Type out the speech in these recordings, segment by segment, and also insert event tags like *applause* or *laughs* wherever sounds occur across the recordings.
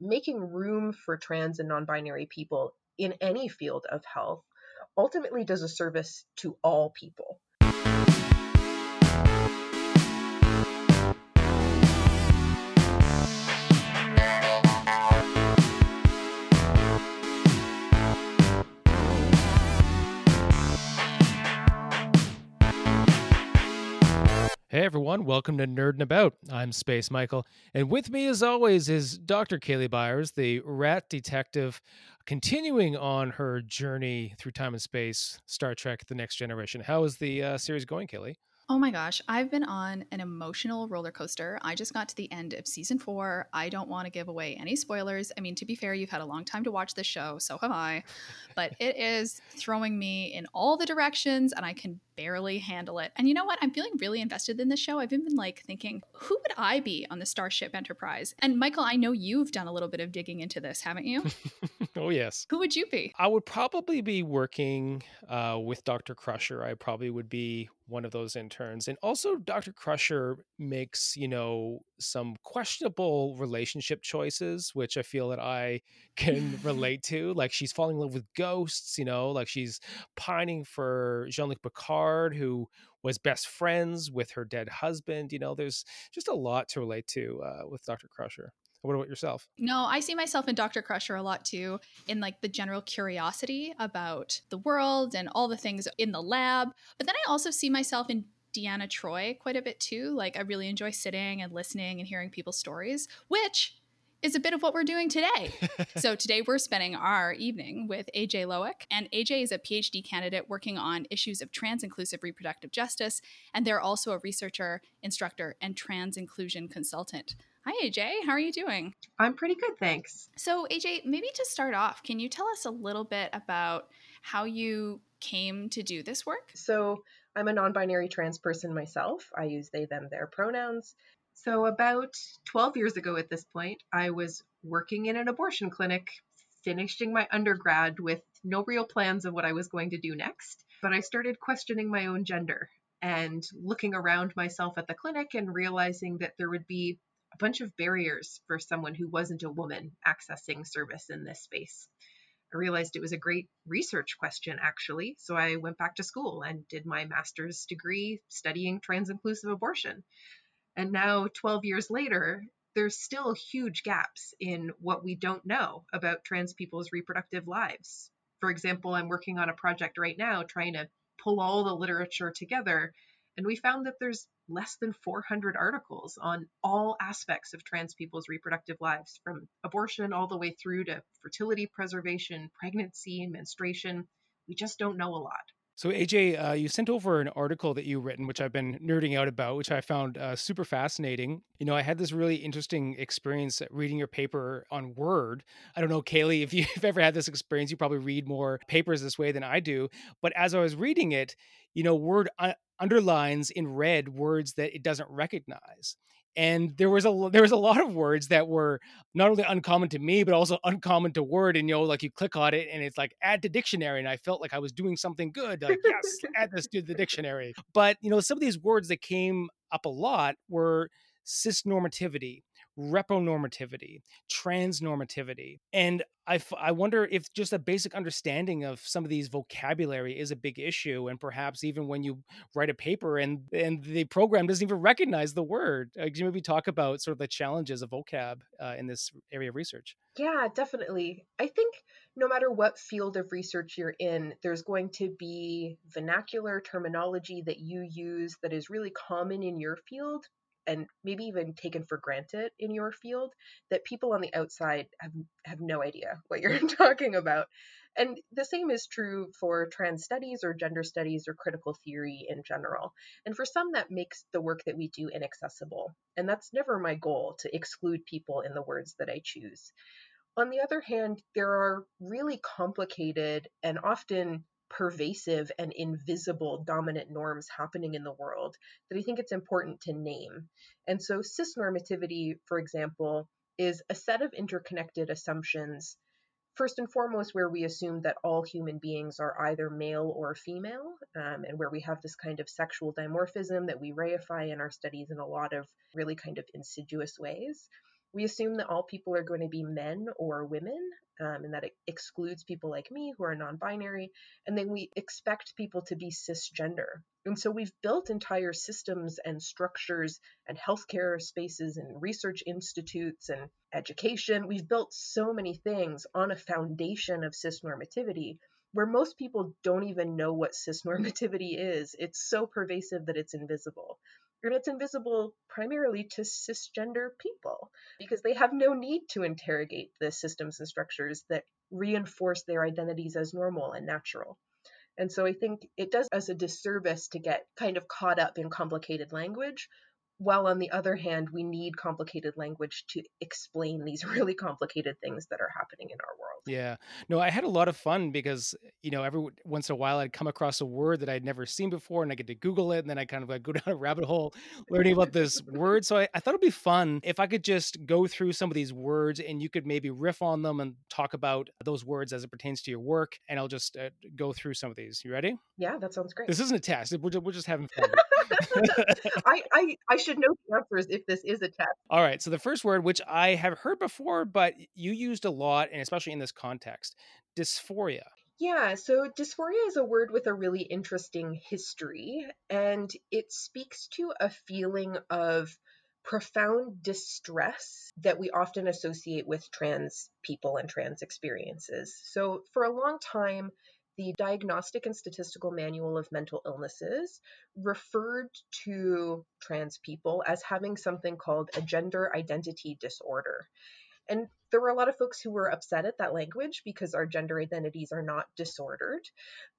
making room for trans and non binary people in any field of health ultimately does a service to all people. Hey everyone, welcome to Nerdin' About. I'm Space Michael, and with me as always is Dr. Kaylee Byers, the rat detective, continuing on her journey through time and space, Star Trek The Next Generation. How is the uh, series going, Kaylee? Oh my gosh, I've been on an emotional roller coaster. I just got to the end of season four. I don't want to give away any spoilers. I mean, to be fair, you've had a long time to watch this show, so have I. But it is throwing me in all the directions, and I can barely handle it. And you know what? I'm feeling really invested in this show. I've even been like thinking, who would I be on the Starship Enterprise? And Michael, I know you've done a little bit of digging into this, haven't you? *laughs* oh, yes. Who would you be? I would probably be working uh, with Dr. Crusher. I probably would be one of those interns. And also, Dr. Crusher makes, you know, some questionable relationship choices, which I feel that I can *laughs* relate to. Like she's falling in love with ghosts, you know, like she's pining for Jean Luc Picard, who was best friends with her dead husband. You know, there's just a lot to relate to uh, with Dr. Crusher. What about yourself? No, I see myself in Dr. Crusher a lot too, in like the general curiosity about the world and all the things in the lab. But then I also see myself in Deanna Troi quite a bit too. Like I really enjoy sitting and listening and hearing people's stories, which is a bit of what we're doing today. *laughs* so today we're spending our evening with AJ Lowik, and AJ is a PhD candidate working on issues of trans inclusive reproductive justice, and they're also a researcher, instructor, and trans inclusion consultant. Hi AJ, how are you doing? I'm pretty good, thanks. So AJ, maybe to start off, can you tell us a little bit about how you came to do this work? So I'm a non binary trans person myself. I use they, them, their pronouns. So, about 12 years ago at this point, I was working in an abortion clinic, finishing my undergrad with no real plans of what I was going to do next. But I started questioning my own gender and looking around myself at the clinic and realizing that there would be a bunch of barriers for someone who wasn't a woman accessing service in this space. I realized it was a great research question, actually. So I went back to school and did my master's degree studying trans inclusive abortion. And now, 12 years later, there's still huge gaps in what we don't know about trans people's reproductive lives. For example, I'm working on a project right now trying to pull all the literature together, and we found that there's less than 400 articles on all aspects of trans people's reproductive lives, from abortion all the way through to fertility preservation, pregnancy, menstruation. We just don't know a lot. So AJ, uh, you sent over an article that you written, which I've been nerding out about, which I found uh, super fascinating. You know, I had this really interesting experience reading your paper on Word. I don't know, Kaylee, if *laughs* you've ever had this experience, you probably read more papers this way than I do. But as I was reading it, you know, Word uh, underlines in red words that it doesn't recognize and there was a there was a lot of words that were not only uncommon to me but also uncommon to word and you know like you click on it and it's like add to dictionary and i felt like i was doing something good like yes *laughs* add this to the dictionary. But you know some of these words that came up a lot were cisnormativity repronormativity, transnormativity. And I, f- I wonder if just a basic understanding of some of these vocabulary is a big issue. And perhaps even when you write a paper and, and the program doesn't even recognize the word, uh, can you maybe talk about sort of the challenges of vocab uh, in this area of research? Yeah, definitely. I think no matter what field of research you're in, there's going to be vernacular terminology that you use that is really common in your field, and maybe even taken for granted in your field that people on the outside have have no idea *laughs* what you're *laughs* talking about. And the same is true for trans studies or gender studies or critical theory in general. And for some, that makes the work that we do inaccessible. And that's never my goal to exclude people in the words that I choose. On the other hand, there are really complicated and often pervasive and invisible dominant norms happening in the world that I think it's important to name. And so, cisnormativity, for example, is a set of interconnected assumptions. First and foremost, where we assume that all human beings are either male or female, um, and where we have this kind of sexual dimorphism that we reify in our studies in a lot of really kind of insidious ways. We assume that all people are going to be men or women, um, and that it excludes people like me who are non binary. And then we expect people to be cisgender. And so we've built entire systems and structures and healthcare spaces and research institutes and education. We've built so many things on a foundation of cisnormativity where most people don't even know what cisnormativity *laughs* is. It's so pervasive that it's invisible. And it's invisible primarily to cisgender people because they have no need to interrogate the systems and structures that reinforce their identities as normal and natural. And so I think it does us a disservice to get kind of caught up in complicated language while on the other hand, we need complicated language to explain these *laughs* really complicated things that are happening in our world. Yeah. No, I had a lot of fun because, you know, every once in a while I'd come across a word that I'd never seen before and I get to Google it and then I kind of like go *laughs* down a rabbit hole learning about this word. So I, I thought it'd be fun if I could just go through some of these words and you could maybe riff on them and talk about those words as it pertains to your work. And I'll just uh, go through some of these. You ready? Yeah, that sounds great. This isn't a test. We're just, we're just having fun. *laughs* I, I, I should know the answers if this is a test. All right. So the first word, which I have heard before, but you used a lot, and especially in this context, dysphoria. Yeah, so dysphoria is a word with a really interesting history, and it speaks to a feeling of profound distress that we often associate with trans people and trans experiences. So, for a long time, the Diagnostic and Statistical Manual of Mental Illnesses referred to trans people as having something called a gender identity disorder. And there were a lot of folks who were upset at that language because our gender identities are not disordered.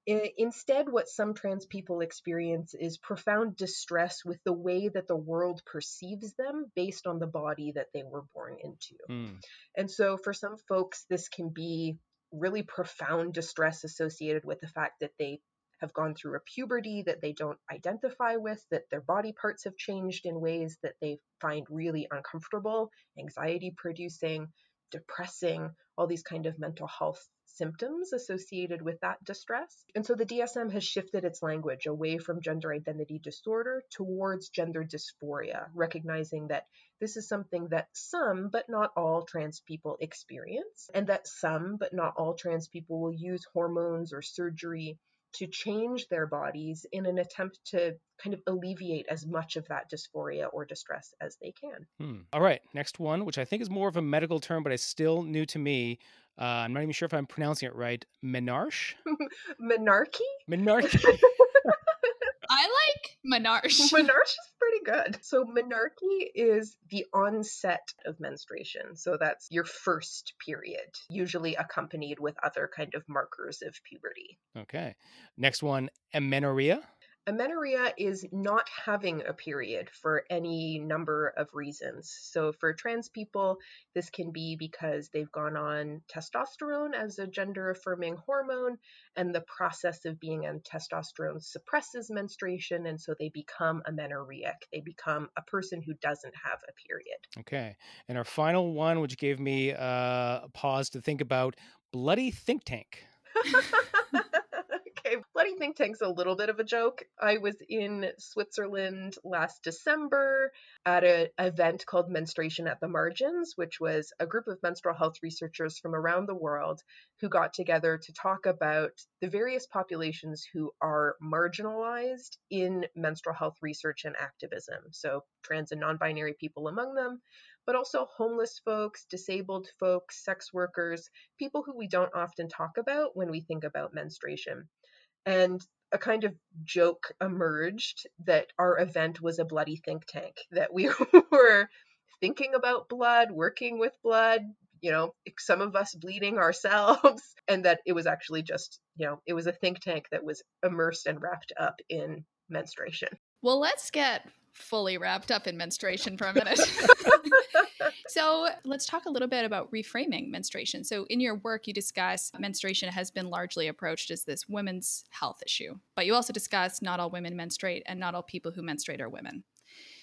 Instead, what some trans people experience is profound distress with the way that the world perceives them based on the body that they were born into. Mm. And so, for some folks, this can be really profound distress associated with the fact that they have gone through a puberty that they don't identify with, that their body parts have changed in ways that they find really uncomfortable, anxiety producing, depressing, all these kind of mental health symptoms associated with that distress. And so the DSM has shifted its language away from gender identity disorder towards gender dysphoria, recognizing that this is something that some, but not all, trans people experience, and that some, but not all, trans people will use hormones or surgery to change their bodies in an attempt to kind of alleviate as much of that dysphoria or distress as they can. Hmm. All right, next one, which I think is more of a medical term, but it's still new to me. Uh, I'm not even sure if I'm pronouncing it right. Menarche? *laughs* Menarche? Menarche. *laughs* *laughs* I like menarche. menarche is pretty good. So menarche is the onset of menstruation. So that's your first period, usually accompanied with other kind of markers of puberty. Okay. Next one, amenorrhea. Amenorrhea is not having a period for any number of reasons. So, for trans people, this can be because they've gone on testosterone as a gender affirming hormone, and the process of being on testosterone suppresses menstruation, and so they become amenorrheic. They become a person who doesn't have a period. Okay. And our final one, which gave me uh, a pause to think about bloody think tank. *laughs* okay, Think Tank's a little bit of a joke. I was in Switzerland last December at an event called Menstruation at the Margins, which was a group of menstrual health researchers from around the world who got together to talk about the various populations who are marginalized in menstrual health research and activism. So, trans and non binary people among them, but also homeless folks, disabled folks, sex workers, people who we don't often talk about when we think about menstruation. And a kind of joke emerged that our event was a bloody think tank, *laughs* that we *laughs* were thinking about blood, working with blood, you know, some of us bleeding *laughs* ourselves, and that it was actually just, you know, it was a think tank that was immersed and wrapped up in menstruation. Well, let's get fully wrapped up in menstruation for a minute. *laughs* *laughs* so, let's talk a little bit about reframing menstruation. So, in your work, you discuss menstruation has been largely approached as this women's health issue, but you also discuss not all women menstruate and not all people who menstruate are women.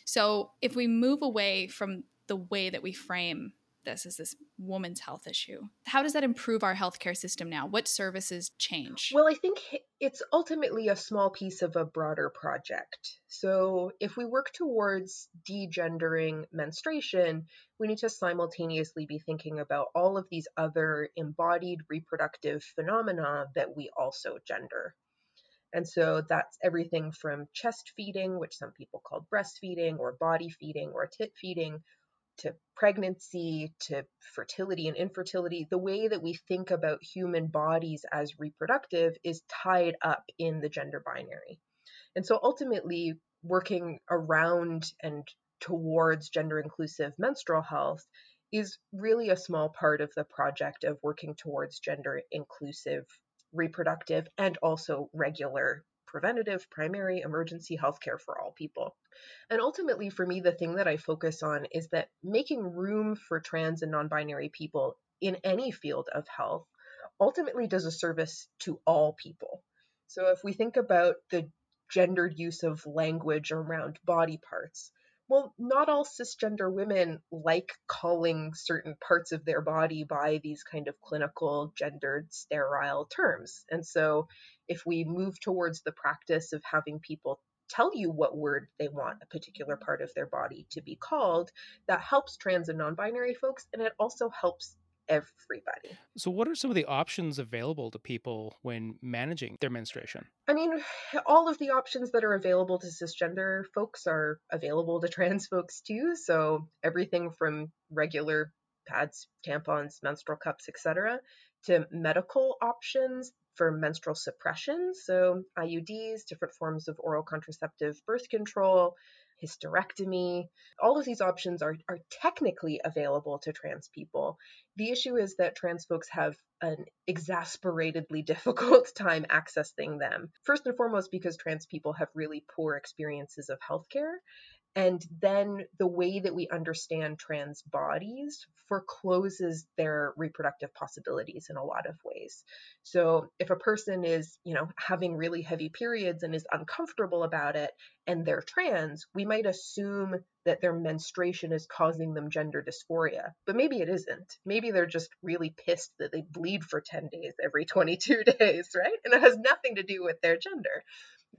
So, if we move away from the way that we frame this as this woman's health issue. How does that improve our healthcare system now? What services change? Well, I think it's ultimately a small piece of a broader project. So, if we work towards degendering menstruation, we need to simultaneously be thinking about all of these other embodied reproductive phenomena that we also gender. And so that's everything from chest feeding, which some people call breastfeeding, or body feeding, or tit feeding, to pregnancy, to fertility and infertility, the way that we think about human bodies as reproductive is tied up in the gender binary. And so ultimately, working around and towards gender inclusive menstrual health is really a small part of the project of working towards gender inclusive reproductive and also regular preventative, primary, emergency healthcare for all people. And ultimately, for me, the thing that I focus on is that making room for trans and non binary people in any field of health ultimately does a service to all people. So if we think about the gendered use of language around body parts, well, not all cisgender women like calling certain parts of their body by these kind of clinical, gendered, sterile terms. And so, if we move towards the practice of having people tell you what word they want a particular part of their body to be called, that helps trans and non binary folks, and it also helps everybody. So, what are some of the options available to people when managing their menstruation? I mean, all of the options that are available to cisgender folks are available to trans *laughs* folks too. So, everything from regular pads, tampons, menstrual cups, etc., to medical options for menstrual suppression. So, IUDs, different forms of oral contraceptive birth control, hysterectomy. All of these options are, are technically available to trans people. The issue is that trans folks have an exasperatedly *laughs* difficult time accessing them. First and foremost, because trans people have really poor experiences of healthcare. And then the way that we understand trans bodies forecloses their reproductive possibilities in a lot of ways. So if a person is, you know, having really heavy periods and is uncomfortable about it and they're trans, we might assume that their menstruation is causing them gender dysphoria. But maybe it isn't. Maybe they're just really pissed that they bleed for 10 days every 22 *laughs* days, right? And it has nothing to do with their gender.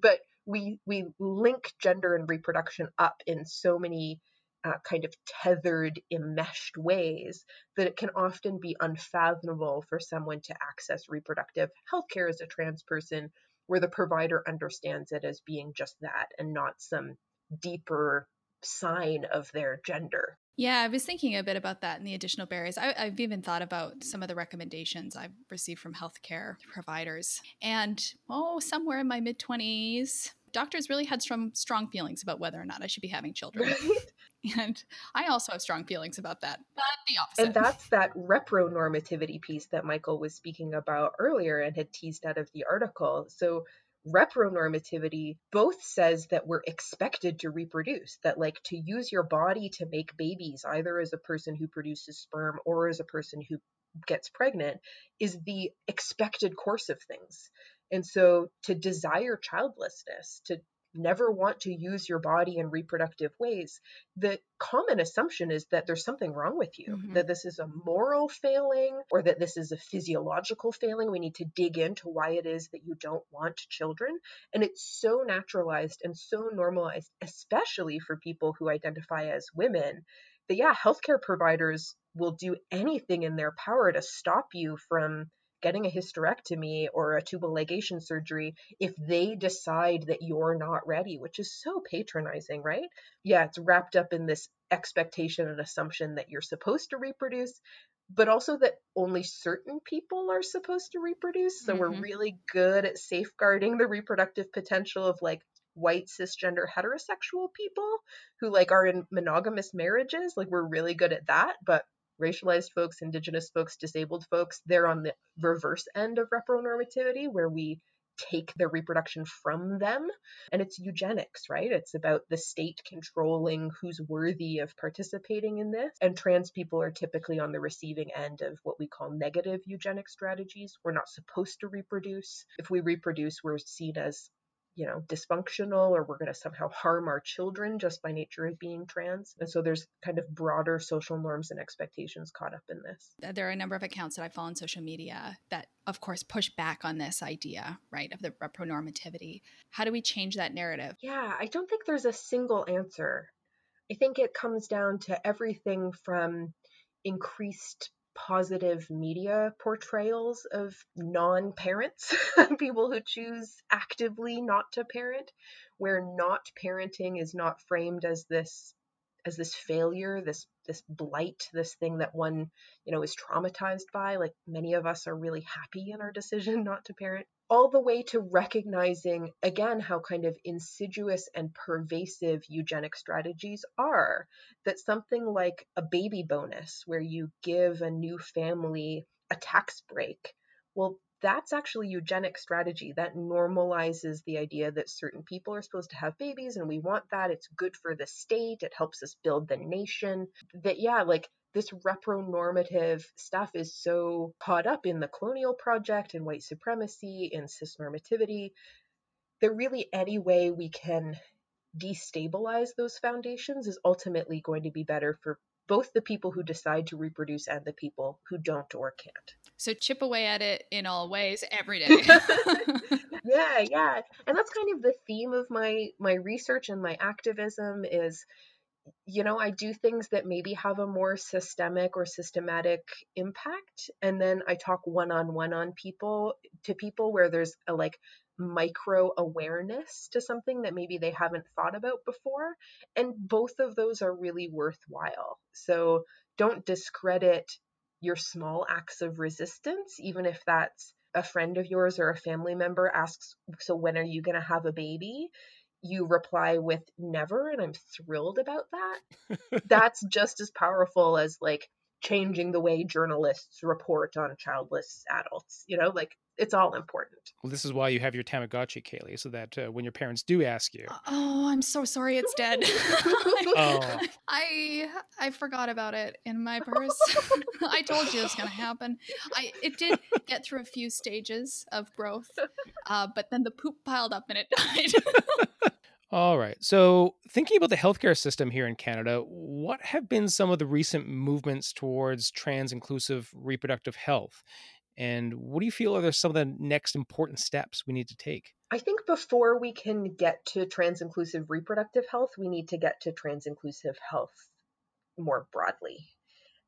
But we we link gender and reproduction up in so many uh, kind of tethered, enmeshed ways that it can often be unfathomable for someone to access reproductive health care as a trans person, where the provider understands it as being just that and not some deeper sign of their gender. Yeah, I was thinking a bit about that and the additional barriers. I, have even thought about some of the recommendations I've received from healthcare providers. And oh, somewhere in my mid 20s, doctors really had strong, strong feelings about whether or not I should be having children. *laughs* and I also have strong feelings about that, but the opposite. And that's that repronormativity piece that Michael was speaking about earlier and had teased out of the article. So repronormativity both says that we're expected to reproduce, that like to use your body to make babies, either as a person who produces sperm or as a person who gets pregnant, is the expected course of things. And so to desire childlessness, to never want to use your body in reproductive ways, the common assumption is that there's something wrong with you, mm-hmm. that this is a moral failing or that this is a physiological failing. We need to dig into why it is that you don't want children. And it's so naturalized and so normalized, especially for people who identify as women, that yeah, healthcare providers will do anything in their power to stop you from getting a hysterectomy or a tubal ligation surgery if they decide that you're not ready, which is so patronizing, right? Yeah, it's wrapped up in this expectation and assumption that you're supposed to reproduce, but also that only certain people are supposed to reproduce. So mm-hmm. we're really good at safeguarding the reproductive potential of like white cisgender heterosexual people who like are in monogamous marriages like we're really good at that but racialized folks, indigenous folks, disabled folks, they're on the reverse end of repronormativity where we take their reproduction from them. And it's eugenics, right? It's about the state controlling who's worthy of participating in this. And trans people are typically on the receiving end of what we call negative eugenic strategies. We're not supposed to reproduce. If we reproduce, we're seen as you know, dysfunctional or we're going to somehow harm our children just by nature of being trans. And so there's kind of broader social norms and expectations caught up in this. There are a number of accounts that I follow on social media that, of course, push back on this idea, right, of the repronormativity. How do we change that narrative? Yeah, I don't think there's a single answer. I think it comes down to everything from increased positive media portrayals of non parents, *laughs* people who choose actively not to parent, where not parenting is not framed as this as this failure, this this blight, this thing that one, you know, is traumatized by. Like many of us are really happy in our decision *laughs* not to parent all the way to recognizing again how kind of insidious and pervasive eugenic strategies are. That something like a baby bonus, where you give a new family a tax break, well, that's actually eugenic strategy that normalizes the idea that certain people are supposed to have babies and we want that. It's good for the state. It helps us build the nation. That yeah like this repronormative stuff is so caught up in the colonial project and white supremacy and cisnormativity that really any way we can destabilize those foundations is ultimately going to be better for both the people who decide to reproduce and the people who don't or can't. So chip away at it in all ways every day. *laughs* *laughs* yeah, yeah. And that's kind of the theme of my my research and my activism is you know, I do things that maybe have a more systemic or systematic impact. And then I talk one on one on people to people where there's a like micro awareness to something that maybe they haven't thought about before. And both of those are really worthwhile. So don't discredit your small acts of resistance, even if that's a friend of yours or a family member asks, So when are you going to have a baby? you reply with never and i'm thrilled about that *laughs* that's just as powerful as like changing the way journalists report on childless adults you know like it's all important well this is why you have your tamagotchi kaylee so that uh, when your parents do ask you oh i'm so sorry it's dead *laughs* oh. *laughs* i i forgot about it in my purse *laughs* i told you it was going to happen i it did get through a few stages of growth uh, but then the poop piled up and it died all right. So, thinking about the healthcare system here in Canada, what have been some of the recent movements towards trans inclusive reproductive health? And what do you feel are some of the next important steps we need to take? I think before we can get to trans inclusive reproductive health, we need to get to trans inclusive health more broadly.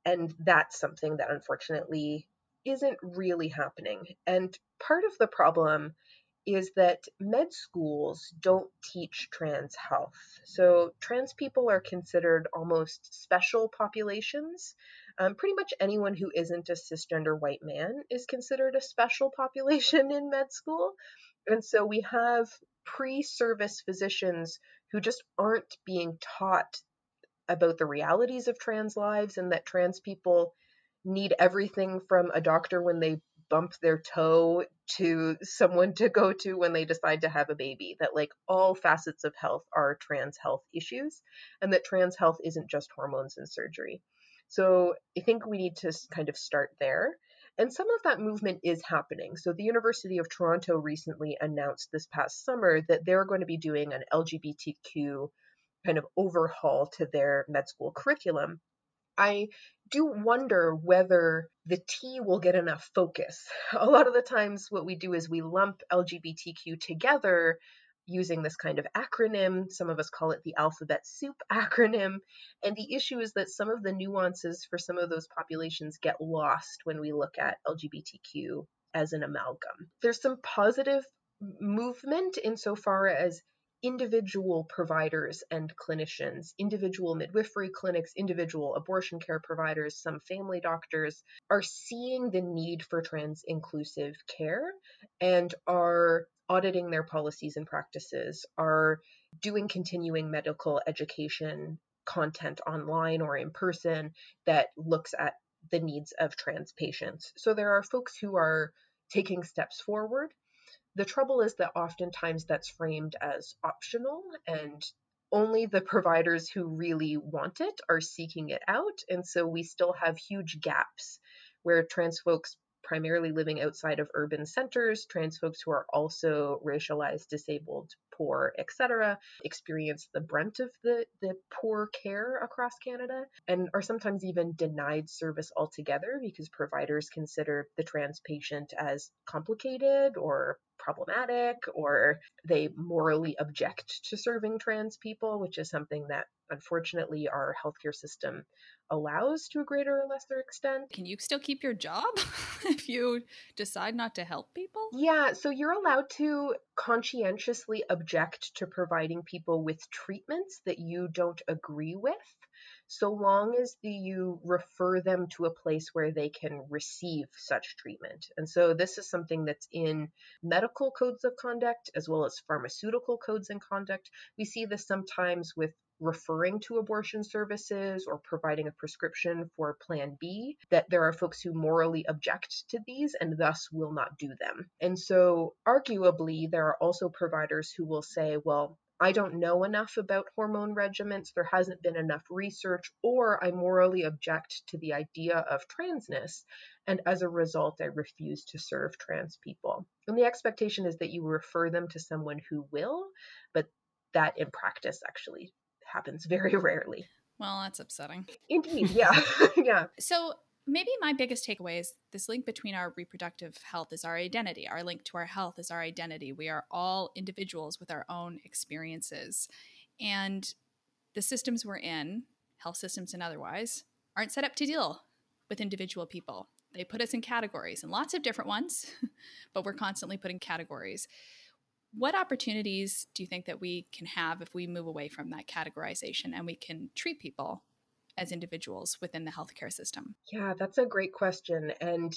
And that's something that unfortunately isn't really happening. And part of the problem is that med schools don't teach trans health. So, trans people are considered almost special populations. Um, pretty much anyone who isn't a cisgender white man is considered a special population in med school. And so, we have pre service physicians who just aren't being taught about the realities of trans lives and that trans people need everything from a doctor when they bump their toe to someone to go to when they decide to have a baby. That, like, all facets of health are trans health issues, and that trans health isn't just hormones and surgery. So, I think we need to kind of start there. And some of that movement is happening. So, the University of Toronto recently announced this past summer that they're going to be doing an LGBTQ kind of overhaul to their med school curriculum. I do wonder whether the T will get enough focus. *laughs* A lot of the times, what we do is we lump LGBTQ together using this kind of acronym. Some of us call it the alphabet soup *laughs* acronym. And the issue is that some of the nuances for some of those populations get lost when we look at LGBTQ as an amalgam. There's some positive movement insofar as individual providers and clinicians, individual midwifery clinics, individual abortion care providers, some family doctors are seeing the need for trans inclusive care and are auditing their policies and practices, are doing continuing medical education content online or in person that looks at the needs of trans patients. So there are folks who are taking steps forward the trouble is that oftentimes that's framed as optional and only the providers who really want it are seeking it out. And so we still have huge gaps where trans folks primarily living outside of urban centers, trans folks who are also racialized, disabled, poor, etc., experience the brunt of the, the poor care across Canada and are sometimes even denied service altogether because providers consider the trans patient as complicated or problematic or they morally object to serving trans people, which is something that unfortunately our healthcare system allows to a greater or lesser extent. Can you still keep your job *laughs* if you decide not to help people? Yeah, so you're allowed to conscientiously object to providing people with treatments that you don't agree with so long as the, you refer them to a place where they can receive such treatment. And so this is something that's in medical codes of conduct as well as pharmaceutical codes and conduct. We see this sometimes with referring to abortion services or providing a prescription for Plan B, that there are folks who morally object to these and thus will not do them. And so, arguably, there are also providers who will say, well, I don't know enough about hormone regimens, there hasn't been enough research, or I morally object to the idea of transness, and as a result, I refuse to serve trans people. And the expectation is that you refer them to someone who will, but that in practice actually happens very *laughs* rarely. Well, that's upsetting. Indeed, *laughs* yeah. *laughs* yeah. So, maybe my biggest takeaway is this link between our reproductive health is our identity. Our link to our health is our identity. We are all individuals with our own experiences. And the systems we're in, health systems and otherwise, aren't set up to deal with individual people. They put us in categories and lots of different ones, but we're constantly put in categories. What opportunities do you think that we can have if we move away from that categorization and we can treat people as individuals within the healthcare system? Yeah, that's a great question. And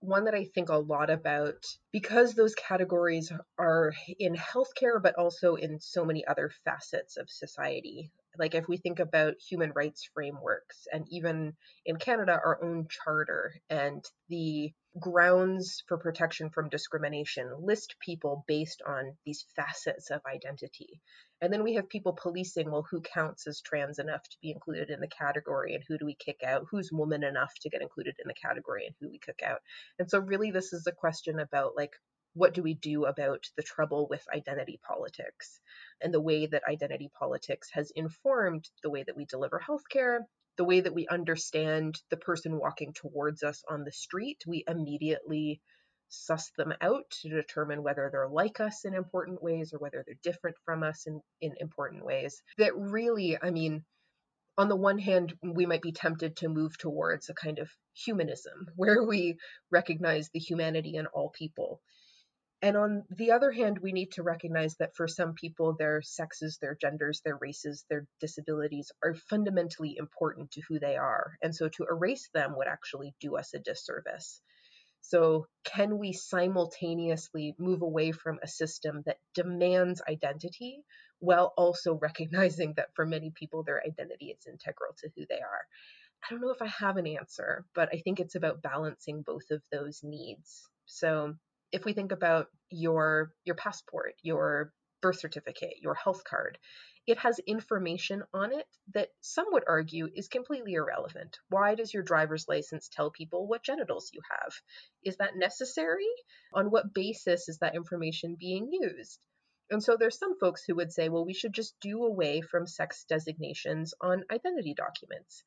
one that I think a lot about because those categories are in healthcare, but also in so many other facets of society. Like if we think about human rights frameworks and even in Canada, our own charter and the grounds for protection from discrimination list people based on these facets of identity. And then we have people policing well, who counts as trans enough to be included in the category and who do we kick out? Who's woman enough to get included in the category and who we kick out? And so, really, this is a question about like, what do we do about the trouble with identity politics and the way that identity politics has informed the way that we deliver healthcare, the way that we understand the person walking towards us on the street, we immediately suss them out to determine whether they're like us in important ways or whether they're different from us in, in important ways. That really, I mean, on the one hand, we might be tempted to move towards a kind of humanism *laughs* where we recognize the humanity in all people and on the other hand, we need to recognize that for some people, their sexes, their genders, their races, their disabilities are fundamentally important to who they are. And so to erase them would actually do us a disservice. So, can we simultaneously move away from a system that demands identity while also *laughs* recognizing that for many people, their identity is integral to who they are? I don't know if I have an answer, but I think it's about balancing both of those needs. So, if we think about your your passport, your birth certificate, your health card, it has information on it that some would argue is completely irrelevant. Why does your driver's license tell people what genitals you have? Is that necessary? On what basis is that information being used? And so there's some folks who would say, well, we should just do away from sex designations on identity documents.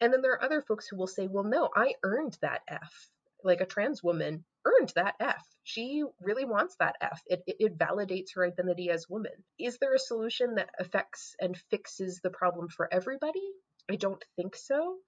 And then there are other folks who will say, well, no, I earned that F like a trans woman earned that F. She really wants that F. It, it, it, validates her identity as woman. Is there a solution that affects and fixes the problem for everybody? I don't think so.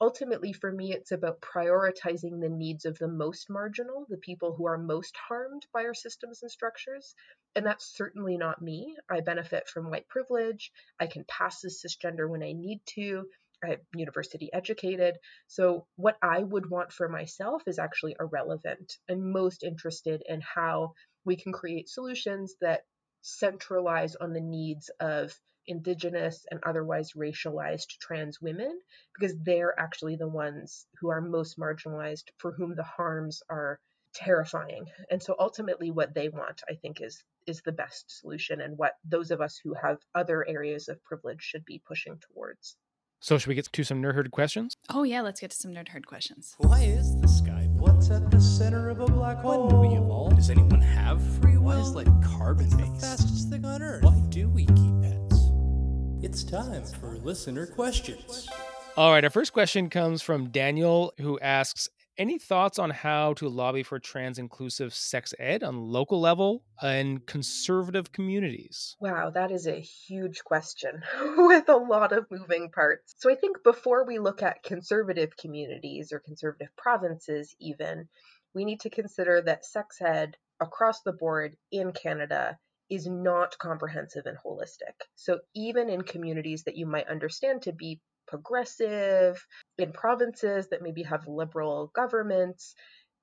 Ultimately, for me, it's about prioritizing the needs of the most marginal, the people who are most harmed by our systems and structures. And that's certainly not me. I benefit from white privilege. I can pass as cisgender when I need to. I'm university educated. So, what I would want for myself is actually irrelevant. I'm most interested in how we can create solutions that centralize on the needs of indigenous and otherwise racialized trans women because they're actually the ones who are most marginalized for whom the harms are terrifying and so ultimately what they want i think is is the best solution and what those of us who have other areas of privilege should be pushing towards So, should we get to some nerd herd questions? Oh, yeah, let's get to some nerd herd questions. Why is the sky blue? What's at the center of a black hole? When do we evolve? Does anyone have free will? Why is light carbon It's the based? fastest thing on Earth. Why do we keep pets? It's time for listener questions. All right, our first question comes from Daniel, who asks Any thoughts on how to lobby for trans inclusive sex ed on local level and conservative communities? Wow, that is a huge question *laughs* with a lot of moving parts. So I think before we look at conservative communities or conservative provinces, even, we need to consider that sex ed across the board in Canada is not comprehensive and holistic. So even in communities that you might understand to be progressive, in provinces that maybe have liberal governments,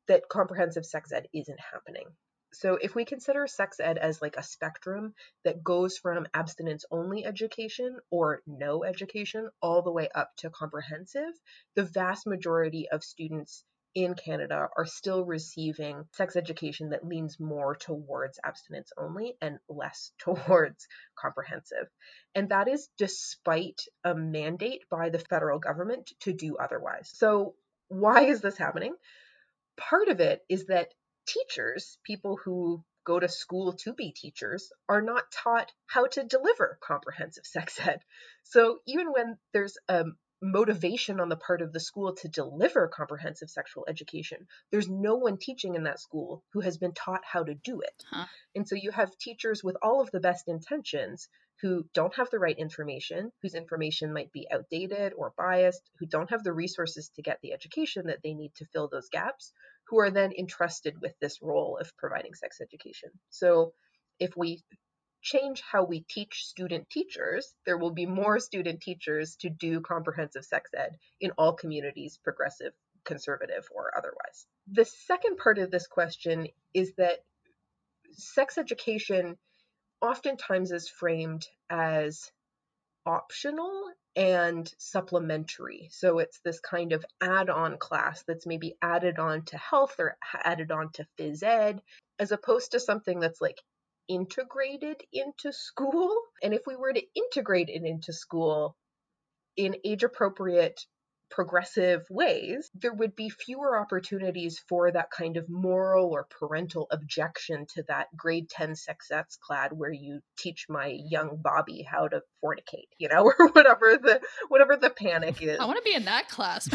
that comprehensive sex ed isn't happening. So if we consider sex ed as like a spectrum that goes from abstinence only education or no education all the way up to comprehensive, the vast majority of students in Canada are still receiving sex education that leans more towards abstinence only and less *laughs* towards comprehensive. And that is despite a mandate by the federal government to do otherwise. So, why is this happening? Part of it is that teachers, people who go to school to be teachers, are not taught how to deliver comprehensive *laughs* sex ed. So, even when there's a motivation on the part of the school to deliver comprehensive sexual education. There's no one teaching in that school who has been taught how to do it. Huh. And so you have teachers with all of the best intentions who don't have the right information, whose information might be outdated or biased, who don't have the resources to get the education that they need to fill those gaps, who are then entrusted with this role of providing sex education. So if we change how we teach student teachers, there will be more student teachers to do comprehensive sex ed in all communities, progressive, conservative, or otherwise. The second part of this question is that sex education oftentimes is framed as optional and supplementary. So it's this kind of add on class that's maybe added on to health or added on to phys ed, as opposed to something that's like integrated into school. And if we were to integrate it into school in age appropriate, progressive ways, there would be fewer opportunities for that kind of moral or parental objection to that grade 10 sex eds clad where you teach my young Bobby how to fornicate, you know, *laughs* or whatever the whatever the panic *laughs* is. I want to be in that class.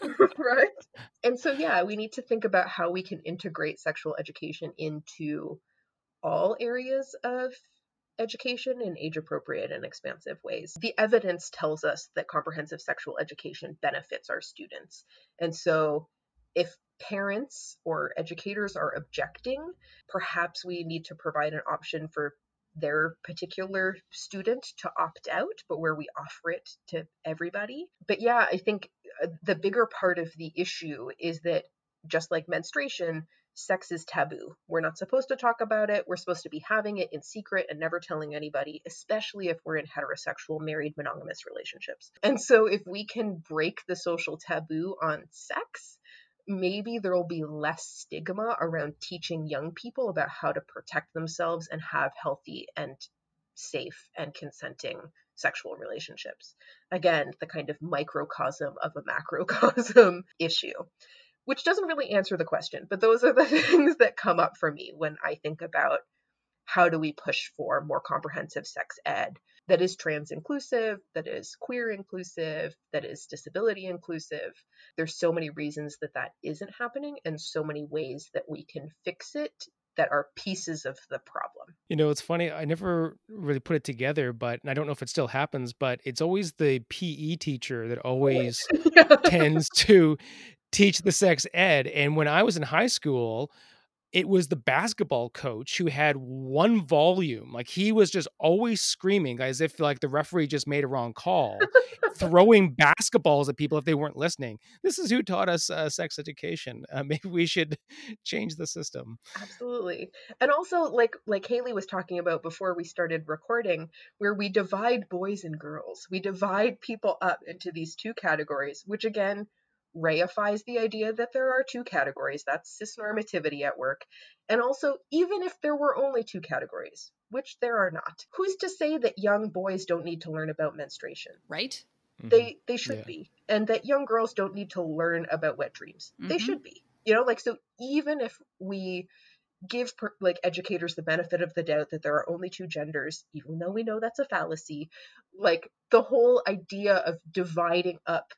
*laughs* right? And so yeah, we need to think about how we can integrate sexual education into all areas of education in age appropriate and expansive ways. The evidence tells us that comprehensive sexual education benefits our students. And so if parents or educators are objecting, perhaps we need to provide an option for their particular student to opt out, but where we offer it to everybody. But yeah, I think uh, the bigger part of the issue is that just like menstruation, sex is taboo. We're not supposed to talk about it. We're supposed to be having it in secret and never telling anybody, especially if we're in heterosexual, married, monogamous relationships. And so, if we can break the social taboo on sex, maybe there will be less stigma around teaching young people about how to protect themselves and have healthy and safe and consenting sexual relationships. Again, the kind of microcosm of a macrocosm *laughs* issue which doesn't really answer the question, but those are the *laughs* things that come up for me when I think about how do we push for more comprehensive sex ed that is trans inclusive, that is queer inclusive, that is disability inclusive. There's so many reasons that that isn't happening and so many ways that we can fix it that are pieces of the problem. You know, it's funny. I never really put it together, but I don't know if it still happens, but it's always the PE teacher that always *laughs* tends to teach the sex ed. And when I was in high school, it was the basketball coach who had one volume. Like he was just always screaming as if like the referee just made a wrong call, *laughs* throwing basketballs at people if they weren't listening. This is who taught us uh, sex education. Uh, *laughs* maybe we should change the system. Absolutely. And also like like Haley was talking about before we started recording where we divide boys and girls. We divide people up into these two categories, which again reifies the idea that there are two categories that's cisnormativity at work and also even if there were only two categories which there are not who's to say that young boys don't need to learn about menstruation right Mhm. They they should Yeah. be. And that young girls don't need to learn about wet dreams. They Mhm. should be. You know, like so even if we give per, like educators the benefit of the doubt that there are only two genders even though we know that's a fallacy like the whole idea of dividing up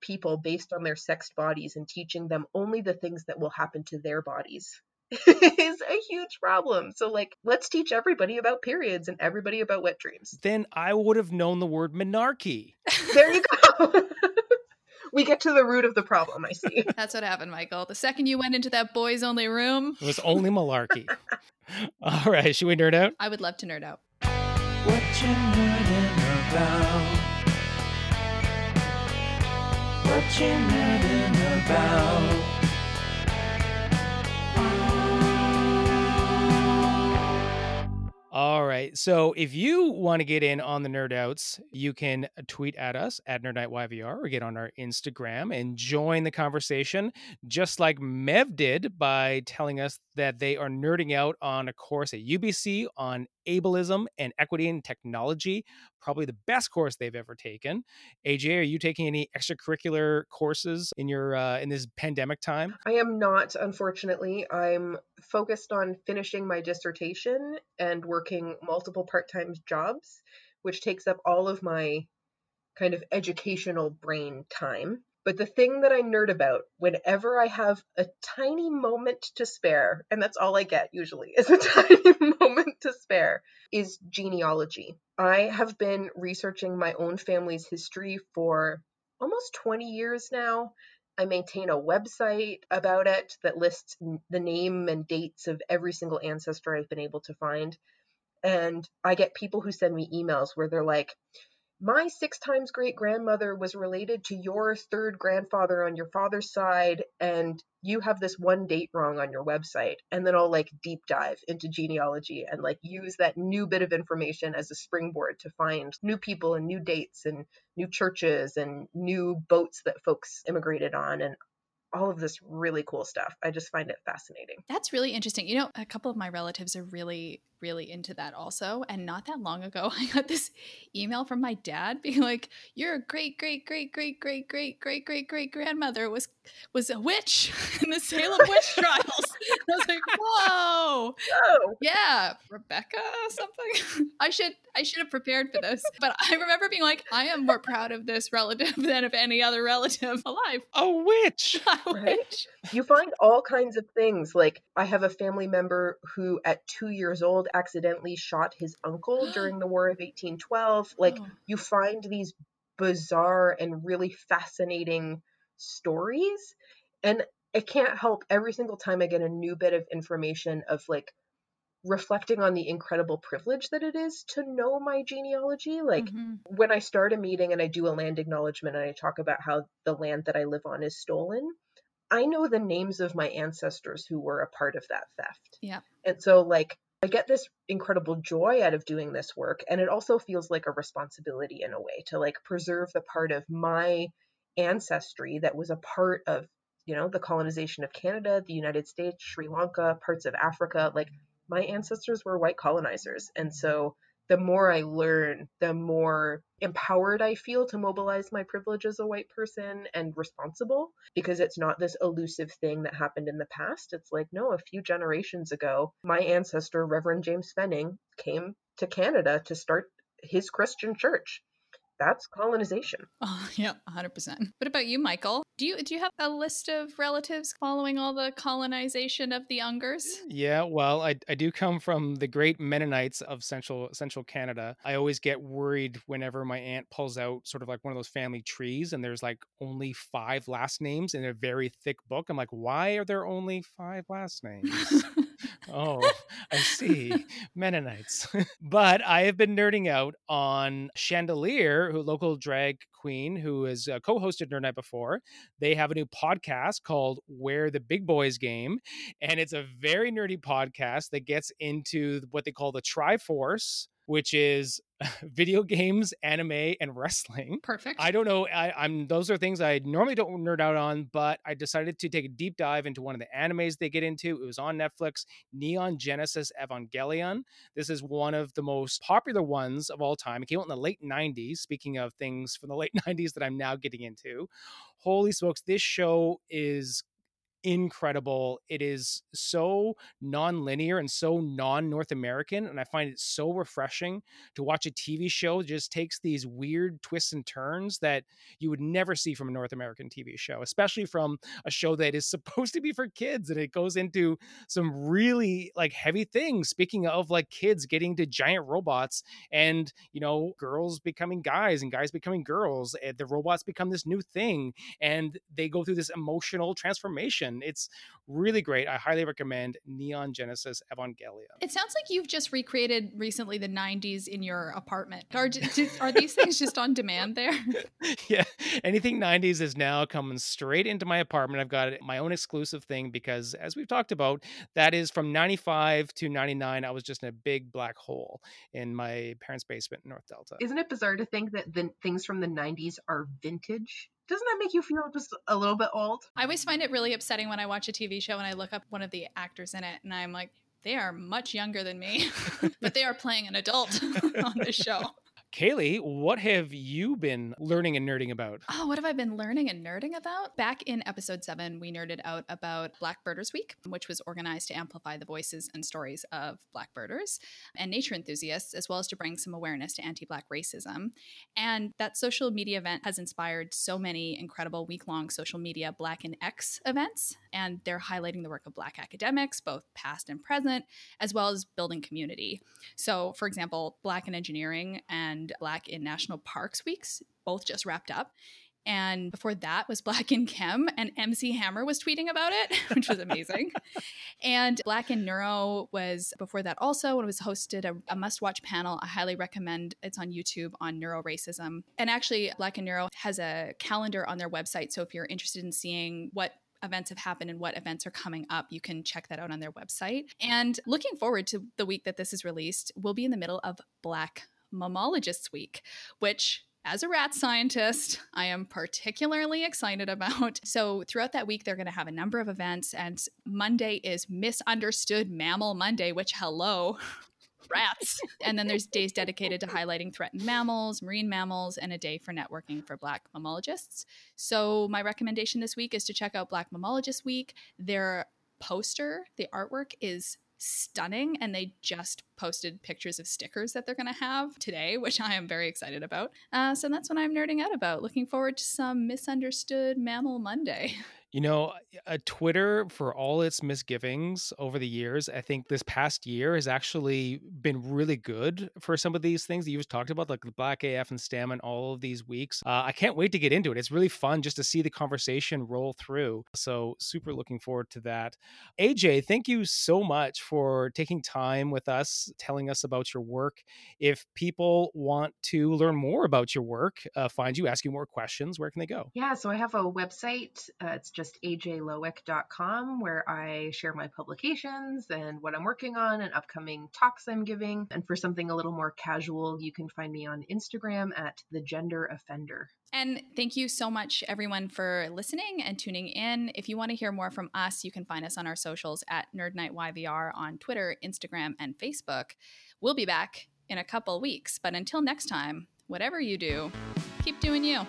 people based on their sexed bodies and teaching them only the things that will happen to their bodies *laughs* is a huge problem so like let's teach everybody about periods and everybody about wet dreams Then I would have known the word monarchy. there you go *laughs* we get to the root of the problem i see *laughs* That's what happened, Michael. The second you went into that boys only room, It was only malarkey. All right, should we nerd out? I would love to nerd out. What you nerding about? what you're mad about. All right. So if you want to get in on the nerd outs, you can tweet at us at NerdNightYVR or get on our Instagram and join the conversation, just like Mev did by telling us that they are nerding out on a course at UBC on ableism and equity and technology. Probably the best course they've ever taken. AJ, are you taking any extracurricular courses in your uh, in this pandemic time? I am not, unfortunately. I'm focused on finishing my dissertation and working multiple part time jobs, which takes up all of my kind of educational brain time. But the thing that I nerd about whenever I have a tiny moment to spare, and that's all I get usually, is a *laughs* tiny moment to spare, is genealogy. I have been researching my own family's history for almost 20 years now. I maintain a website about it that lists the name and dates of every single ancestor I've been able to find. And I get people who send me emails where they're like, my six times great grandmother was related to your third grandfather on your father's side, and you have this one date wrong on your website. And then I'll like deep dive into genealogy and like use that new bit of information as a springboard to find new people and new dates and new churches and new boats that folks immigrated on and all of this really cool stuff. I just find it fascinating. That's really interesting. You know, a couple of my relatives are really, really into that also. And not that long ago, *laughs* I got this email from my dad being like, "Your great, great, great, great, great, great, great, great, great grandmother was was a witch *laughs* in the Salem witch *laughs* trials." I was like, "Whoa, Oh, yeah, Rebecca or something." I should I should have prepared for this, but I remember being like, "I am more proud of this relative than of any other relative alive." A witch. *laughs* Right? you find all kinds of things. Like, I have a family member who, at two years old, accidentally shot his uncle *gasps* during the War of 1812. Like, Oh. you find these bizarre and really fascinating stories. And I can't help every single time I get a new bit of information of like reflecting on the incredible privilege that it is to know my genealogy. Like, Mhm. when I start a meeting and I do a land acknowledgement and I talk about how the land that I live on is stolen, I know the names of my ancestors who were a part of that theft. Yeah. And so, like, I get this incredible joy out of doing this work. And it also feels like a responsibility in a way to like preserve the part of my ancestry that was a part of, you know, the colonization of Canada, the United States, Sri Lanka, parts of Africa. Like, my ancestors were white colonizers. And so, the more I learn, the more empowered I feel to mobilize my privilege as a white person and responsible because it's not this elusive thing that happened in the past. It's like, no, a few generations ago, my ancestor, Reverend James Fenning, came to Canada to start his Christian church. That's colonization. *laughs* Oh, yeah, 100%. What about you, Michael? Do you do you have a list of relatives following all the colonization of the Ungers? Yeah, well, I, I do come from the great Mennonites of central central Canada. I always get worried whenever my aunt pulls out sort of like one of those family trees and there's like only five last names in a very thick book. I'm like, why are there only five last names? *laughs* oh, I see. Mennonites. *laughs* but I have been nerding out on Chandelier, who local drag queen who has uh, co-hosted Nerd Night before. They have a new podcast called Where the Big Boys Game, and it's a very nerdy podcast that gets into what they call the Triforce, which is *laughs* video games, anime, and wrestling. Perfect. I don't know. I, I'm those are things I normally don't nerd out on, but I decided to take a deep dive into one of the animes they get into. It was on Netflix, Neon Genesis Evangelion. This is one of the most popular ones of all time. It came out in the late 90s. Speaking of things from the late *laughs* 90s that I'm now getting into, holy smokes, this show is incredible. It is so non-linear and so non-North American, and I find it so refreshing to watch a TV show that just takes these weird twists and turns that you would never see from a North American TV show, especially from a show that is *laughs* supposed to be for kids, and it goes into some really like heavy things. Speaking of like kids getting to giant robots, and you know, girls becoming guys and guys becoming girls, and the robots become this new thing, and they go through this emotional transformation it's really great. I highly recommend Neon Genesis Evangelion. It sounds like you've just recreated recently the 90s in your apartment. Are, are these things just on demand there? *laughs* yeah. Anything 90s is now coming straight into my apartment. I've got my own exclusive thing because, as we've talked about, that is from 95 to 99. I was just in a big black hole in my parents' basement in North Delta. Isn't it bizarre to think that the things from the 90s are vintage? Doesn't that make you feel just a little bit old? I always find it really upsetting when I watch a TV show and I look up one of the actors in it and I'm like, they are much younger than me, *laughs* but they are playing an adult *laughs* on this show. Kaylee, what have you been learning and nerding about? Oh, what have I been learning and nerding about? Back in episode seven, we nerded out about Black Birders Week, which was organized to amplify the voices and stories of Black birders and nature enthusiasts, as well as to bring some awareness to anti Black racism. And that social media event has inspired so many incredible week long social media Black and X events. And they're highlighting the work of Black academics, both past and present, as well as building community. So, for example, Black in engineering and Black in National Parks Weeks, both just wrapped up. And before that was Black in Chem, and MC Hammer was tweeting about it, *laughs* which was amazing. and Black in Neuro was before that also, and it was hosted a, a must watch panel. I highly recommend it's on YouTube on neuro racism. And actually, Black in Neuro has a calendar on their website. So if you're interested in seeing what events have happened and what events are coming up, you can check that out on their website. And looking forward to the week that this is released, we'll be in the middle of Black Mammalogists Week, which as a rat scientist, I am particularly excited about. *laughs* So, throughout that week, they're going to have a number of events, and Monday is Misunderstood Mammal Monday, which, hello, *laughs* rats. and then there's days dedicated to highlighting threatened mammals, marine mammals, and a day for networking for Black mammalogists. So, my recommendation this week is to check out Black Mammalogist Week. Their poster, the artwork is stunning and they just posted pictures of stickers that they're going to have today which i am very excited about. Uh, so that's what i'm nerding out about. Looking forward to some misunderstood mammal monday *laughs* You know, a Twitter, for all its misgivings over the years, I think this past year has actually been really good for some of these things that you've talked about, like the Black AF and STEM and all of these weeks. Uh, I can't wait to get into it. It's really fun just to see the conversation roll through. So, super looking forward to that. AJ, thank you so much for taking time with us, telling us about your work. If people want to learn more about your work, uh, find you, ask you more questions, where can they go? Yeah, so I have a website. Uh, it's just just ajlowik.com, where I share my publications and what I'm working on and upcoming talks I'm giving. And for something a little more casual, you can find me on Instagram at the gender offender. And thank you so much, everyone, for listening and tuning in. If you want to hear more from us, you can find us on our socials at Nerd Night YVR on Twitter, Instagram, and Facebook. We'll be back in a couple weeks, but until next time, whatever you do, keep doing you.